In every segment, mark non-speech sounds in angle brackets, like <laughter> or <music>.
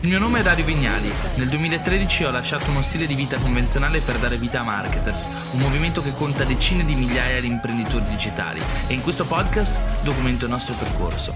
Il mio nome è Dario Vignali. Nel 2013 ho lasciato uno stile di vita convenzionale per dare vita a Marketers, un movimento che conta decine di migliaia di imprenditori digitali e in questo podcast documento il nostro percorso.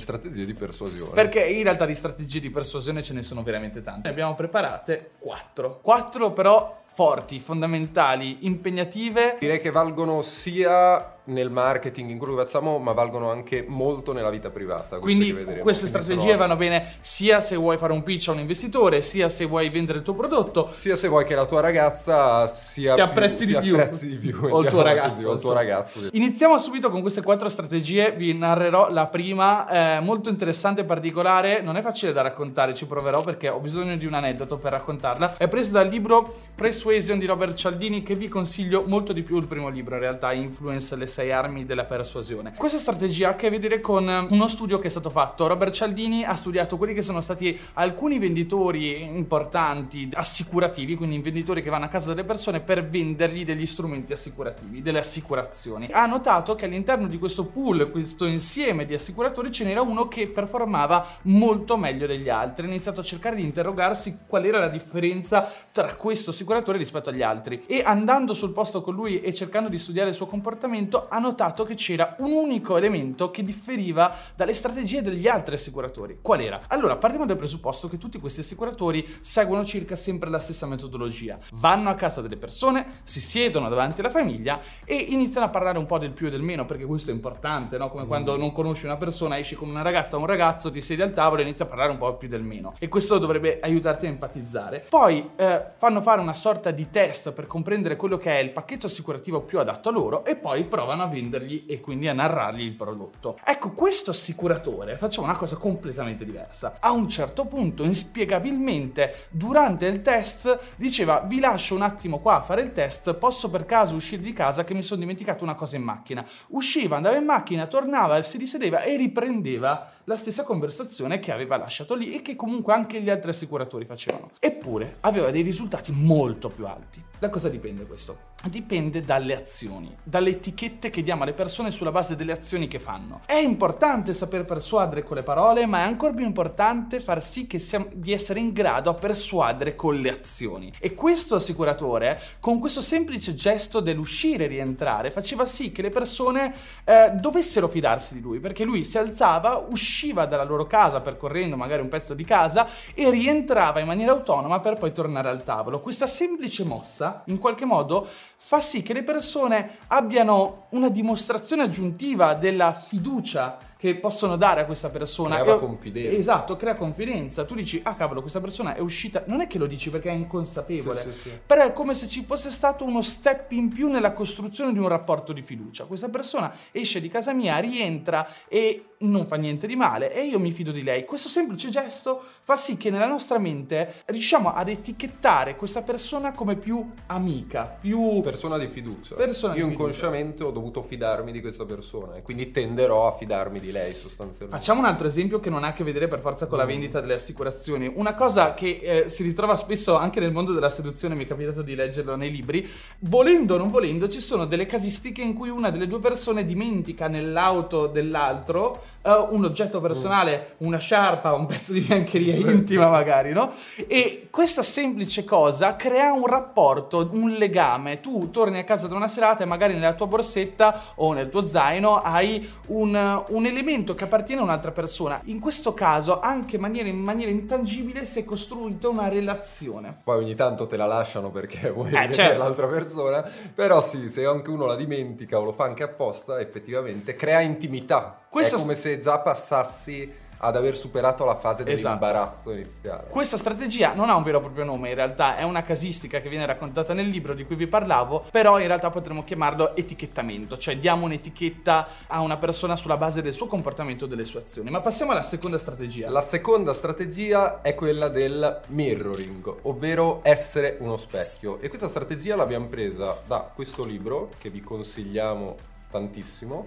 Strategie di persuasione. Perché in realtà di strategie di persuasione ce ne sono veramente tante. Ne abbiamo preparate quattro. Quattro però forti, fondamentali, impegnative. Direi che valgono sia nel marketing in quello che facciamo, ma valgono anche molto nella vita privata. Quindi queste strategie sono... vanno bene sia se vuoi fare un pitch a un investitore, sia se vuoi vendere il tuo prodotto, sia se vuoi che la tua ragazza sia ti apprezzi, più, di, ti più. apprezzi di più <laughs> o il tuo ragazzo, così, o il tuo ragazzo. Iniziamo subito con queste quattro strategie, vi narrerò la prima, eh, molto interessante e particolare, non è facile da raccontare, ci proverò perché ho bisogno di un aneddoto per raccontarla. È presa dal libro Persuasion di Robert Cialdini che vi consiglio molto di più il primo libro, in realtà Influence le sei armi della persuasione. Questa strategia ha a che vedere con uno studio che è stato fatto. Robert Cialdini ha studiato quelli che sono stati alcuni venditori importanti assicurativi, quindi venditori che vanno a casa delle persone per vendergli degli strumenti assicurativi, delle assicurazioni. Ha notato che all'interno di questo pool, questo insieme di assicuratori, ce n'era uno che performava molto meglio degli altri. Ha iniziato a cercare di interrogarsi qual era la differenza tra questo assicuratore rispetto agli altri e andando sul posto con lui e cercando di studiare il suo comportamento ha notato che c'era un unico elemento che differiva dalle strategie degli altri assicuratori. Qual era? Allora, partiamo dal presupposto che tutti questi assicuratori seguono circa sempre la stessa metodologia. Vanno a casa delle persone, si siedono davanti alla famiglia e iniziano a parlare un po' del più e del meno, perché questo è importante, no? Come quando non conosci una persona, esci con una ragazza o un ragazzo, ti siedi al tavolo e inizi a parlare un po' più del meno. E questo dovrebbe aiutarti a empatizzare. Poi eh, fanno fare una sorta di test per comprendere quello che è il pacchetto assicurativo più adatto a loro e poi provano a vendergli e quindi a narrargli il prodotto. Ecco, questo assicuratore faceva una cosa completamente diversa. A un certo punto, inspiegabilmente, durante il test, diceva: Vi lascio un attimo qua a fare il test. Posso per caso uscire di casa che mi sono dimenticato una cosa in macchina. Usciva, andava in macchina, tornava, si risedeva e riprendeva la stessa conversazione che aveva lasciato lì e che comunque anche gli altri assicuratori facevano. Eppure aveva dei risultati molto più alti. Da cosa dipende questo? Dipende dalle azioni, dalle etichette che diamo alle persone sulla base delle azioni che fanno. È importante saper persuadere con le parole, ma è ancora più importante far sì che siamo, di essere in grado a persuadere con le azioni. E questo assicuratore, con questo semplice gesto dell'uscire e rientrare, faceva sì che le persone eh, dovessero fidarsi di lui, perché lui si alzava, usciva dalla loro casa percorrendo magari un pezzo di casa e rientrava in maniera autonoma per poi tornare al tavolo. Questa semplice mossa, in qualche modo, fa sì che le persone abbiano una dimostrazione aggiuntiva della fiducia che possono dare a questa persona. Crea confidenza. Esatto, crea confidenza. Tu dici, ah cavolo, questa persona è uscita. Non è che lo dici perché è inconsapevole, sì, sì, sì. però è come se ci fosse stato uno step in più nella costruzione di un rapporto di fiducia. Questa persona esce di casa mia, rientra e non fa niente di male e io mi fido di lei. Questo semplice gesto fa sì che nella nostra mente riusciamo ad etichettare questa persona come più amica, più persona di fiducia. Persona io di inconsciamente fiducia. ho dovuto fidarmi di questa persona e quindi tenderò a fidarmi di lei sostanzialmente. Facciamo un altro esempio che non ha a che vedere per forza con la mm. vendita delle assicurazioni. Una cosa che eh, si ritrova spesso anche nel mondo della seduzione, mi è capitato di leggerlo nei libri, volendo o non volendo ci sono delle casistiche in cui una delle due persone dimentica nell'auto dell'altro uh, un oggetto personale, una sciarpa, un pezzo di biancheria intima magari, no? E questa semplice cosa crea un rapporto, un legame. Tu torni a casa da una serata e magari nella tua borsetta o nel tuo zaino hai un, un elemento che appartiene a un'altra persona. In questo caso, anche in maniera, in maniera intangibile, si è costruita una relazione. Poi ogni tanto te la lasciano perché <laughs> vuoi Eh, vedere certo. l'altra persona, però sì, se anche uno la dimentica o lo fa anche apposta, effettivamente crea intimità. Questa È come se già passassi ad aver superato la fase Esatto. dell'imbarazzo iniziale. Questa strategia non ha un vero e proprio nome, in realtà è una casistica che viene raccontata nel libro di cui vi parlavo, però in realtà potremmo chiamarlo etichettamento, cioè diamo un'etichetta a una persona sulla base del suo comportamento e delle sue azioni. Ma passiamo alla seconda strategia. La seconda strategia è quella del mirroring, ovvero essere uno specchio. E questa strategia l'abbiamo presa da questo libro che vi consigliamo tantissimo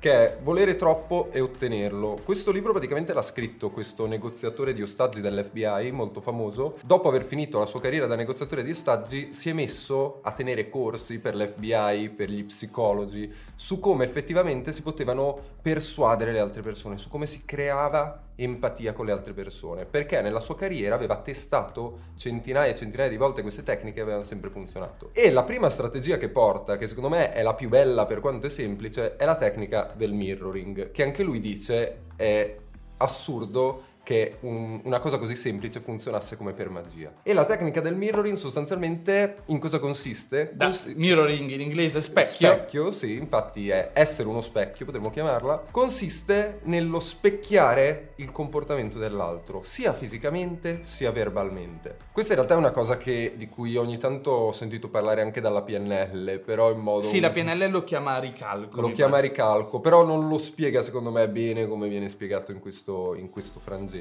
che è Volere troppo e ottenerlo. Questo libro praticamente l'ha scritto questo negoziatore di ostaggi dell'FBI, molto famoso. Dopo aver finito la sua carriera da negoziatore di ostaggi, si è messo a tenere corsi per l'FBI, per gli psicologi, su come effettivamente si potevano persuadere le altre persone, su come si creava empatia con le altre persone, perché nella sua carriera aveva testato centinaia e centinaia di volte queste tecniche e avevano sempre funzionato. E la prima strategia che porta, che secondo me è la più bella per quanto è semplice, è la tecnica del mirroring, che anche lui dice è assurdo che un, una cosa così semplice funzionasse come per magia. E la tecnica del mirroring sostanzialmente in cosa consiste? Da, Cons- mirroring in inglese specchio. Specchio, sì, infatti è essere uno specchio, potremmo chiamarla. Consiste nello specchiare il comportamento dell'altro, sia fisicamente sia verbalmente. Questa in realtà è una cosa che, di cui ogni tanto ho sentito parlare anche dalla PNL, però in modo... Sì, la PNL lo chiama ricalco. Lo chiama ricalco, però non lo spiega secondo me bene come viene spiegato in questo, in questo frangente.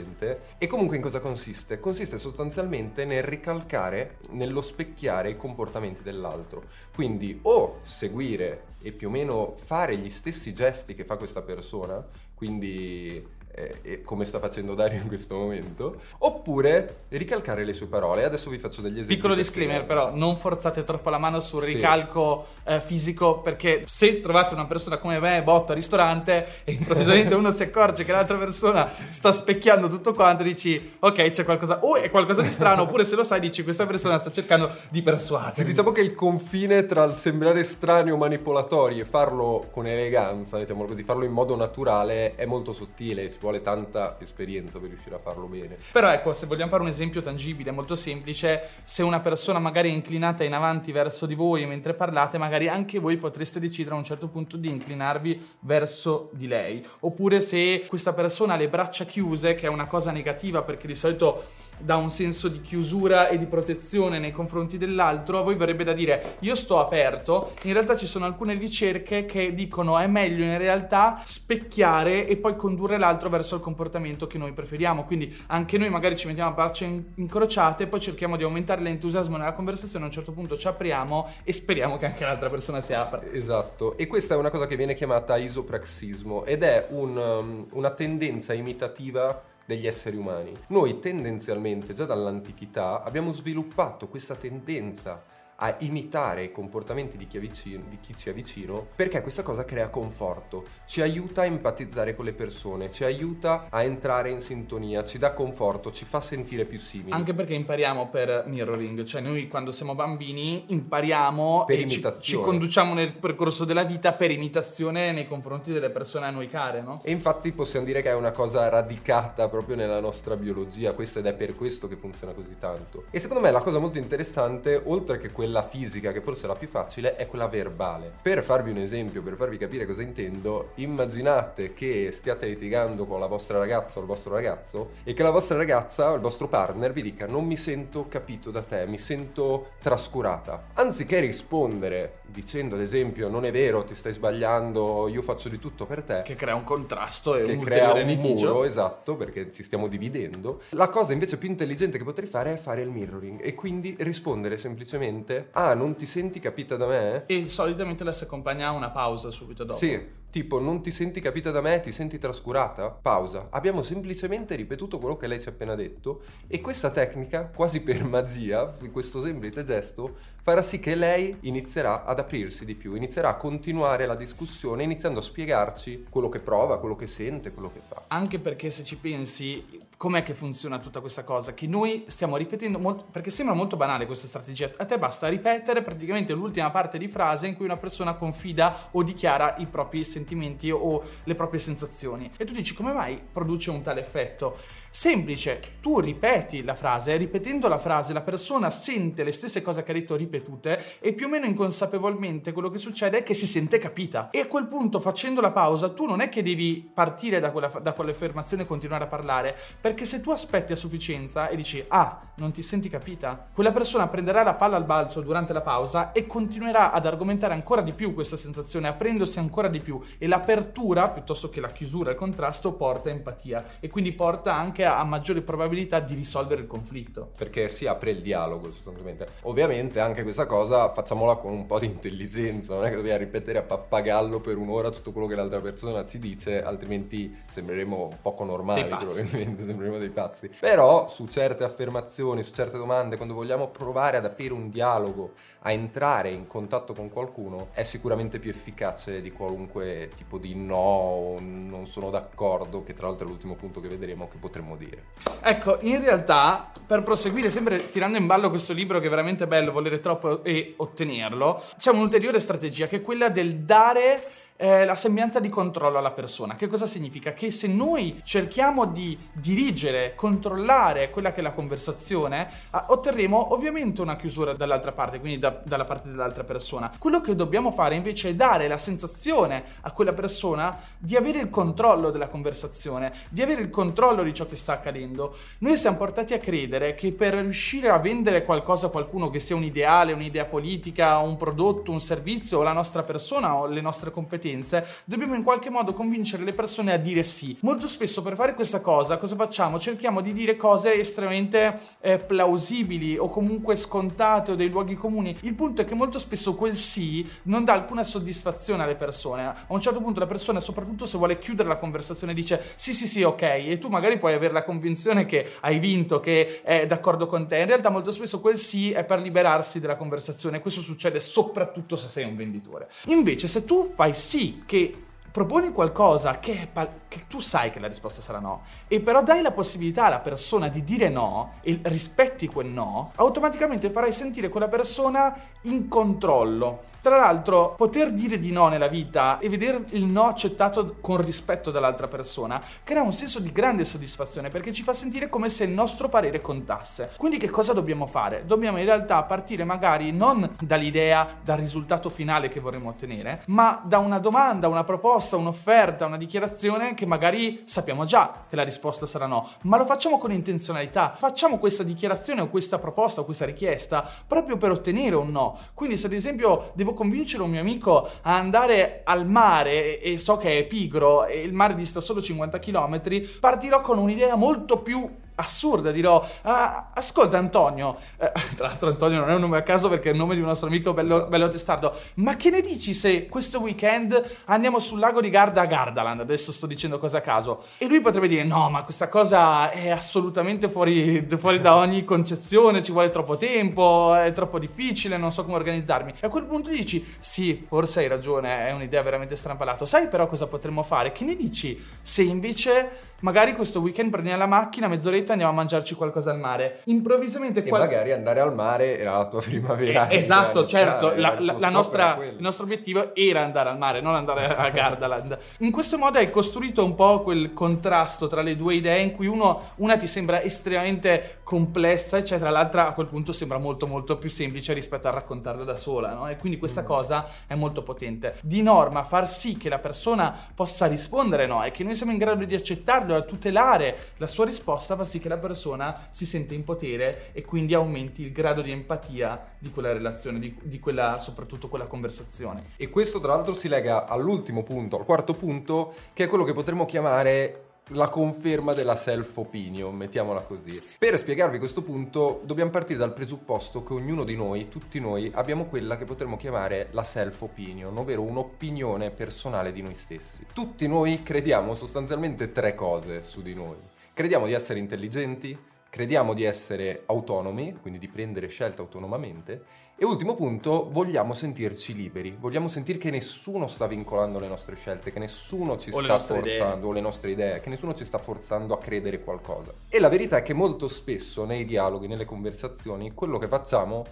E comunque in cosa consiste? Consiste sostanzialmente nel ricalcare, nello specchiare i comportamenti dell'altro. Quindi o seguire e più o meno fare gli stessi gesti che fa questa persona, quindi eh, come sta facendo Dario in questo momento, oppure ricalcare le sue parole. Adesso vi faccio degli esempi. Piccolo disclaimer, però, non forzate troppo la mano sul Sì. ricalco eh, fisico, perché se trovate una persona come me, botto al ristorante, e improvvisamente uno si accorge che l'altra persona sta specchiando tutto quanto, dici, ok, c'è qualcosa, o è qualcosa di strano, oppure se lo sai, dici, questa persona sta cercando di Sì, persuadere. diciamo che il confine tra il sembrare strani o manipolatori e farlo con eleganza, mettiamolo così, farlo in modo naturale è molto sottile, ci vuole tanta esperienza per riuscire a farlo bene. Però ecco, se vogliamo fare un esempio tangibile, molto semplice, se una persona magari è inclinata in avanti verso di voi mentre parlate, magari anche voi potreste decidere a un certo punto di inclinarvi verso di lei. Oppure se questa persona ha le braccia chiuse, che è una cosa negativa perché di solito dà un senso di chiusura e di protezione nei confronti dell'altro, a voi verrebbe da dire io sto aperto, in realtà ci sono alcune ricerche che dicono è meglio in realtà specchiare e poi condurre l'altro verso il comportamento che noi preferiamo, quindi anche noi magari ci mettiamo a braccia in- incrociate, poi cerchiamo di aumentare l'entusiasmo nella conversazione, a un certo punto ci apriamo e speriamo che anche l'altra persona si apra. Esatto, e questa è una cosa che viene chiamata isopraxismo ed è un, um, una tendenza imitativa degli esseri umani. Noi tendenzialmente già dall'antichità abbiamo sviluppato questa tendenza a imitare i comportamenti di chi, è vicino- di chi ci è vicino perché questa cosa crea conforto, ci aiuta a empatizzare con le persone, ci aiuta a entrare in sintonia, ci dà conforto, ci fa sentire più simili. Anche perché impariamo per mirroring, cioè noi quando siamo bambini impariamo Per e ci, ci conduciamo nel percorso della vita per imitazione nei confronti delle persone a noi care, no? E infatti possiamo dire che è una cosa radicata proprio nella nostra biologia, questo ed è per questo che funziona così tanto. E secondo me la cosa molto interessante, oltre che quella fisica, che forse è la più facile, è quella verbale. Per farvi un esempio, per farvi capire cosa intendo, immaginate che stiate litigando con la vostra ragazza o il vostro ragazzo e che la vostra ragazza o il vostro partner vi dica non mi sento capito da te, mi sento trascurata. Anziché rispondere dicendo ad esempio non è vero, ti stai sbagliando, io faccio di tutto per te, Che crea un contrasto e che un crea un litigio. muro, esatto, perché ci stiamo dividendo. La cosa invece più intelligente che potrei fare è fare il mirroring e quindi rispondere semplicemente "Ah, non ti senti capita da me?" E solitamente la si accompagna a una pausa subito dopo. Sì, tipo non ti senti capita da me, ti senti trascurata? Pausa. Abbiamo semplicemente ripetuto quello che lei ci ha appena detto e questa tecnica, quasi per magia, di questo semplice gesto, farà sì che lei inizierà ad aprirsi di più, inizierà a continuare la discussione iniziando a spiegarci quello che prova, quello che sente, quello che fa. Anche perché se ci pensi, com'è che funziona tutta questa cosa? Che noi stiamo ripetendo molto, perché sembra molto banale questa strategia. A te basta ripetere praticamente l'ultima parte di frase in cui una persona confida o dichiara i propri sentimenti o le proprie sensazioni. E tu dici come mai produce un tale effetto? Semplice, tu ripeti la frase, ripetendo la frase la persona sente le stesse cose che ha detto ripetute e più o meno inconsapevolmente quello che succede è che si sente capita. E a quel punto facendo la pausa tu non è che devi partire da quella, da quell'affermazione e continuare a parlare, perché se tu aspetti a sufficienza e dici ah non ti senti capita, quella persona prenderà la palla al balzo durante la pausa e continuerà ad argomentare ancora di più questa sensazione, aprendosi ancora di più e l'apertura piuttosto che la chiusura, il contrasto porta empatia e quindi porta anche a, a maggiori probabilità di risolvere il conflitto. perché si apre il dialogo sostanzialmente. Ovviamente anche questa cosa facciamola con un po' di intelligenza, non è che dobbiamo ripetere a pappagallo per un'ora tutto quello che l'altra persona ci dice, altrimenti sembreremo poco normali probabilmente, sembreremo dei pazzi. Però su certe affermazioni, su certe domande, quando vogliamo provare ad aprire un dialogo, a entrare in contatto con qualcuno, è sicuramente più efficace di qualunque tipo di no, non sono d'accordo, che tra l'altro è l'ultimo punto che vedremo che potremmo dire. Ecco, in realtà, per proseguire sempre tirando in ballo questo libro che è veramente bello, volere troppo e ottenerlo, c'è un'ulteriore strategia che è quella del dare eh, la sembianza di controllo alla persona. Che cosa significa? Che se noi cerchiamo di dirigere, controllare quella che è la conversazione, eh, otterremo ovviamente una chiusura dall'altra parte, quindi da, dalla parte dell'altra persona. Quello che dobbiamo fare invece è dare la sensazione a quella persona di avere il controllo della conversazione, di avere il controllo di ciò che sta accadendo. Noi siamo portati a credere che per riuscire a vendere qualcosa a qualcuno, che sia un ideale, un'idea politica, un prodotto, un servizio, o la nostra persona o le nostre competenze, competenze, dobbiamo in qualche modo convincere le persone a dire sì. Molto spesso per fare questa cosa, cosa facciamo? Cerchiamo di dire cose estremamente eh, plausibili o comunque scontate o dei luoghi comuni. Il punto è che molto spesso quel sì non dà alcuna soddisfazione alle persone. A un certo punto la persona, soprattutto se vuole chiudere la conversazione, dice sì sì sì ok e tu magari puoi avere la convinzione che hai vinto, che è d'accordo con te. In realtà molto spesso quel sì è per liberarsi della conversazione. Questo succede soprattutto se sei un venditore. Invece se tu fai sì sì che proponi qualcosa che, pal- che, tu sai che la risposta sarà no, e però dai la possibilità alla persona di dire no e rispetti quel no, automaticamente farai sentire quella persona in controllo. Tra l'altro, poter dire di no nella vita e vedere il no accettato con rispetto dall'altra persona crea un senso di grande soddisfazione perché ci fa sentire come se il nostro parere contasse. Quindi che cosa dobbiamo fare? Dobbiamo in realtà partire magari non dall'idea, dal risultato finale che vorremmo ottenere, ma da una domanda, una proposta, un'offerta, una dichiarazione che magari sappiamo già che la risposta sarà no, ma lo facciamo con intenzionalità. Facciamo questa dichiarazione o questa proposta o questa richiesta proprio per ottenere un no. Quindi se ad esempio devo devo convincere un mio amico a andare al mare e, so che è pigro e il mare dista solo 50 km, partirò con un'idea molto più assurda, dirò, ah, ascolta Antonio, eh, tra l'altro Antonio non è un nome a caso perché è il nome di un nostro amico bello, bello testardo, ma che ne dici se questo weekend andiamo sul lago di Garda a Gardaland, adesso sto dicendo cose a caso, e lui potrebbe dire no, ma questa cosa è assolutamente fuori, fuori da ogni concezione, ci vuole troppo tempo, è troppo difficile, non so come organizzarmi, e a quel punto dici sì, forse hai ragione, è un'idea veramente strampalata, sai però cosa potremmo fare? Che ne dici se invece magari questo weekend prendiamo la macchina, mezz'oretta e andiamo a mangiarci qualcosa al mare. Improvvisamente... E qual... magari andare al mare era la tua primavera. Eh, esatto, certo. La, la, la nostra, il nostro obiettivo era andare al mare, non andare a Gardaland. In questo modo hai costruito un po' quel contrasto tra le due idee in cui uno, una ti sembra estremamente complessa, eccetera, l'altra a quel punto sembra molto molto più semplice rispetto a raccontarla da sola, no? E quindi questa mm. cosa è molto potente. Di norma, far sì che la persona possa rispondere no e che noi siamo in grado di accettarlo e tutelare la sua risposta fa sì che la persona si sente in potere e quindi aumenti il grado di empatia di quella relazione, di, di quella, soprattutto quella conversazione. E questo tra l'altro si lega all'ultimo punto, al quarto punto, che è quello che potremmo chiamare la conferma della self-opinion, mettiamola così. Per spiegarvi questo punto dobbiamo partire dal presupposto che ognuno di noi, tutti noi, abbiamo quella che potremmo chiamare la self-opinion, ovvero un'opinione personale di noi stessi. Tutti noi crediamo sostanzialmente tre cose su di noi. Crediamo di essere intelligenti, crediamo di essere autonomi, quindi di prendere scelte autonomamente, e ultimo punto, vogliamo sentirci liberi, vogliamo sentire che nessuno sta vincolando le nostre scelte, che nessuno ci o sta forzando, idee. o le nostre idee, che nessuno ci sta forzando a credere qualcosa. E la verità è che molto spesso nei dialoghi, nelle conversazioni, quello che facciamo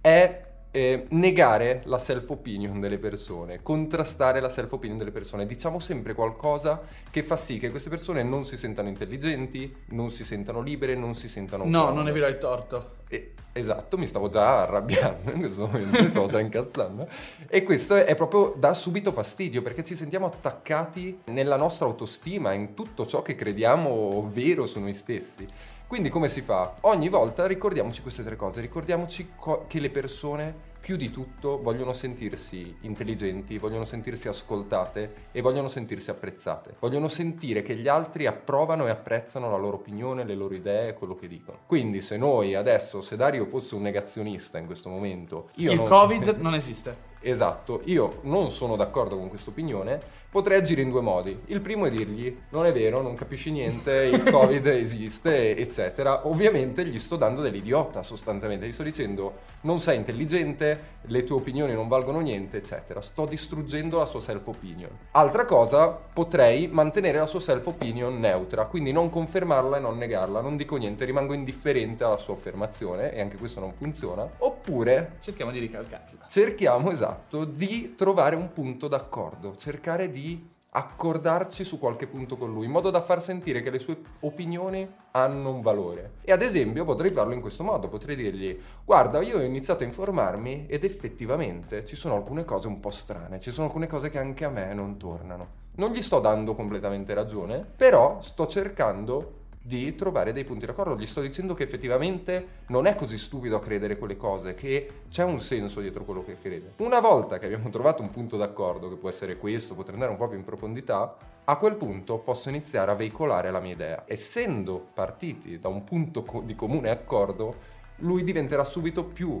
è eh, negare la self-opinion delle persone, contrastare la self-opinion delle persone. Diciamo sempre qualcosa che fa sì che queste persone non si sentano intelligenti, non si sentano libere, non si sentano... No, non è vero, hai torto. E, esatto, mi stavo già arrabbiando in questo momento, mi stavo già incazzando. E questo è proprio da subito fastidio perché ci sentiamo attaccati nella nostra autostima, in tutto ciò che crediamo vero su noi stessi. Quindi come si fa? Ogni volta ricordiamoci queste tre cose, ricordiamoci co- che le persone più di tutto vogliono sentirsi intelligenti, vogliono sentirsi ascoltate e vogliono sentirsi apprezzate. Vogliono sentire che gli altri approvano e apprezzano la loro opinione, le loro idee, quello che dicono. Quindi se noi adesso, se Dario fosse un negazionista in questo momento... Il non... Covid <laughs> non esiste. Esatto, io non sono d'accordo con questa opinione, potrei agire in due modi. Il primo è dirgli non è vero, non capisci niente, il <laughs> Covid esiste, eccetera. Ovviamente gli sto dando dell'idiota sostanzialmente, gli sto dicendo non sei intelligente, le tue opinioni non valgono niente, eccetera. Sto distruggendo la sua self-opinion. Altra cosa, potrei mantenere la sua self-opinion neutra, quindi non confermarla e non negarla, non dico niente, rimango indifferente alla sua affermazione e anche questo non funziona. Oppure Cerchiamo di ricalcarla. cerchiamo esatto di trovare un punto d'accordo, cercare di accordarci su qualche punto con lui, in modo da far sentire che le sue opinioni hanno un valore. E ad esempio potrei farlo in questo modo, potrei dirgli guarda io ho iniziato a informarmi ed effettivamente ci sono alcune cose un po' strane, ci sono alcune cose che anche a me non tornano. Non gli sto dando completamente ragione, però sto cercando di trovare dei punti d'accordo. Gli sto dicendo che effettivamente non è così stupido a credere quelle cose, che c'è un senso dietro quello che crede. Una volta che abbiamo trovato un punto d'accordo, che può essere questo, potrei andare un po' più in profondità, a quel punto posso iniziare a veicolare la mia idea. Essendo partiti da un punto di comune accordo, lui diventerà subito più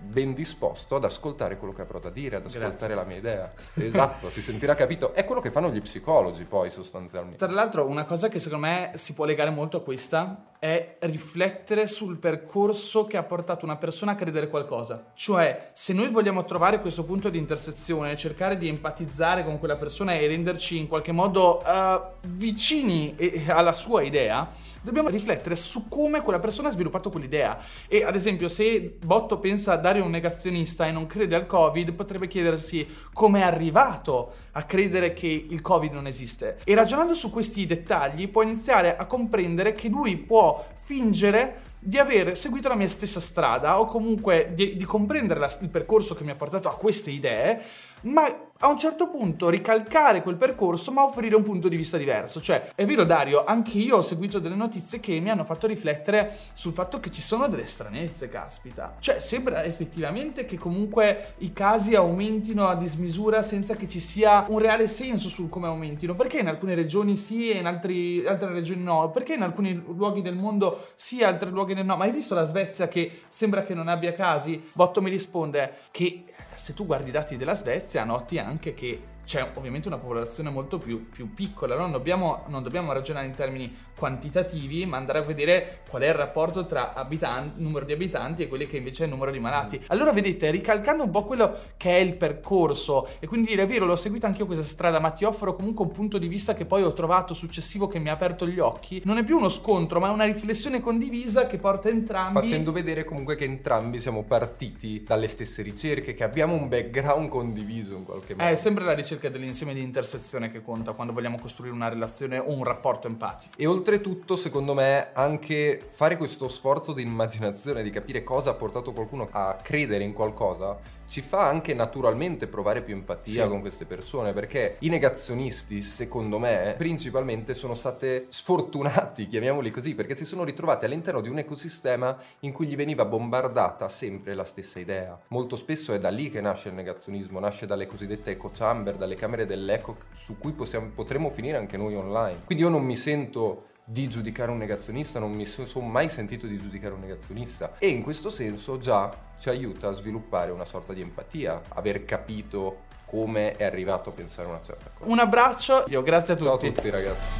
ben disposto ad ascoltare quello che avrò da dire, ad ascoltare Grazie. la mia idea. Esatto, si sentirà capito. È quello che fanno gli psicologi poi sostanzialmente. Tra l'altro, una cosa che secondo me si può legare molto a questa è riflettere sul percorso che ha portato una persona a credere qualcosa. Cioè, se noi vogliamo trovare questo punto di intersezione, cercare di empatizzare con quella persona e renderci in qualche modo eh, vicini alla sua idea, dobbiamo riflettere su come quella persona ha sviluppato quell'idea. E ad esempio, se Botto pensa a Dario un negazionista e non crede al Covid, potrebbe chiedersi come è arrivato a credere che il Covid non esiste. E ragionando su questi dettagli, può iniziare a comprendere che lui può fingere di aver seguito la mia stessa strada o comunque di, di comprendere la- il percorso che mi ha portato a queste idee, ma a un certo punto ricalcare quel percorso ma offrire un punto di vista diverso. Cioè, è vero Dario, anche io ho seguito delle notizie che mi hanno fatto riflettere sul fatto che ci sono delle stranezze, caspita. Cioè, sembra effettivamente che comunque i casi aumentino a dismisura senza che ci sia un reale senso sul come aumentino. Perché in alcune regioni sì e in altri- altre regioni no? Perché in alcuni luoghi del mondo sì e altri luoghi no? Ma hai visto la Svezia che sembra che non abbia casi? Botto mi risponde che se tu guardi i dati della Svezia noti anche che c'è ovviamente una popolazione molto più, più piccola, non dobbiamo, non dobbiamo ragionare in termini quantitativi, ma andare a vedere qual è il rapporto tra abitanti, numero di abitanti e quelli che invece è il numero di malati. Allora vedete, ricalcando un po' quello che è il percorso e quindi dire è vero, l'ho seguita anche io questa strada, ma ti offro comunque un punto di vista che poi ho trovato successivo che mi ha aperto gli occhi, non è più uno scontro, ma è una riflessione condivisa che porta entrambi Facendo vedere comunque che entrambi siamo partiti dalle stesse ricerche, che abbiamo un background condiviso in qualche modo. È sempre la ricerca dell'insieme di intersezione che conta quando vogliamo costruire una relazione o un rapporto empatico. E oltretutto, secondo me, anche fare questo sforzo di immaginazione, di capire cosa ha portato qualcuno a credere in qualcosa, ci fa anche naturalmente provare più empatia Sì. con queste persone, perché i negazionisti, secondo me, principalmente sono state sfortunati, <laughs> chiamiamoli così, perché si sono ritrovati all'interno di un ecosistema in cui gli veniva bombardata sempre la stessa idea. Molto spesso è da lì che nasce il negazionismo, nasce dalle cosiddette echo chamber, dalle camere dell'eco su cui possiamo- potremmo finire anche noi online. Quindi io non mi sento di giudicare un negazionista, non mi so- sono mai sentito di giudicare un negazionista e in questo senso già ci aiuta a sviluppare una sorta di empatia, aver capito come è arrivato a pensare una certa cosa. Un abbraccio, io grazie a Ciao a tutti. tutti ragazzi.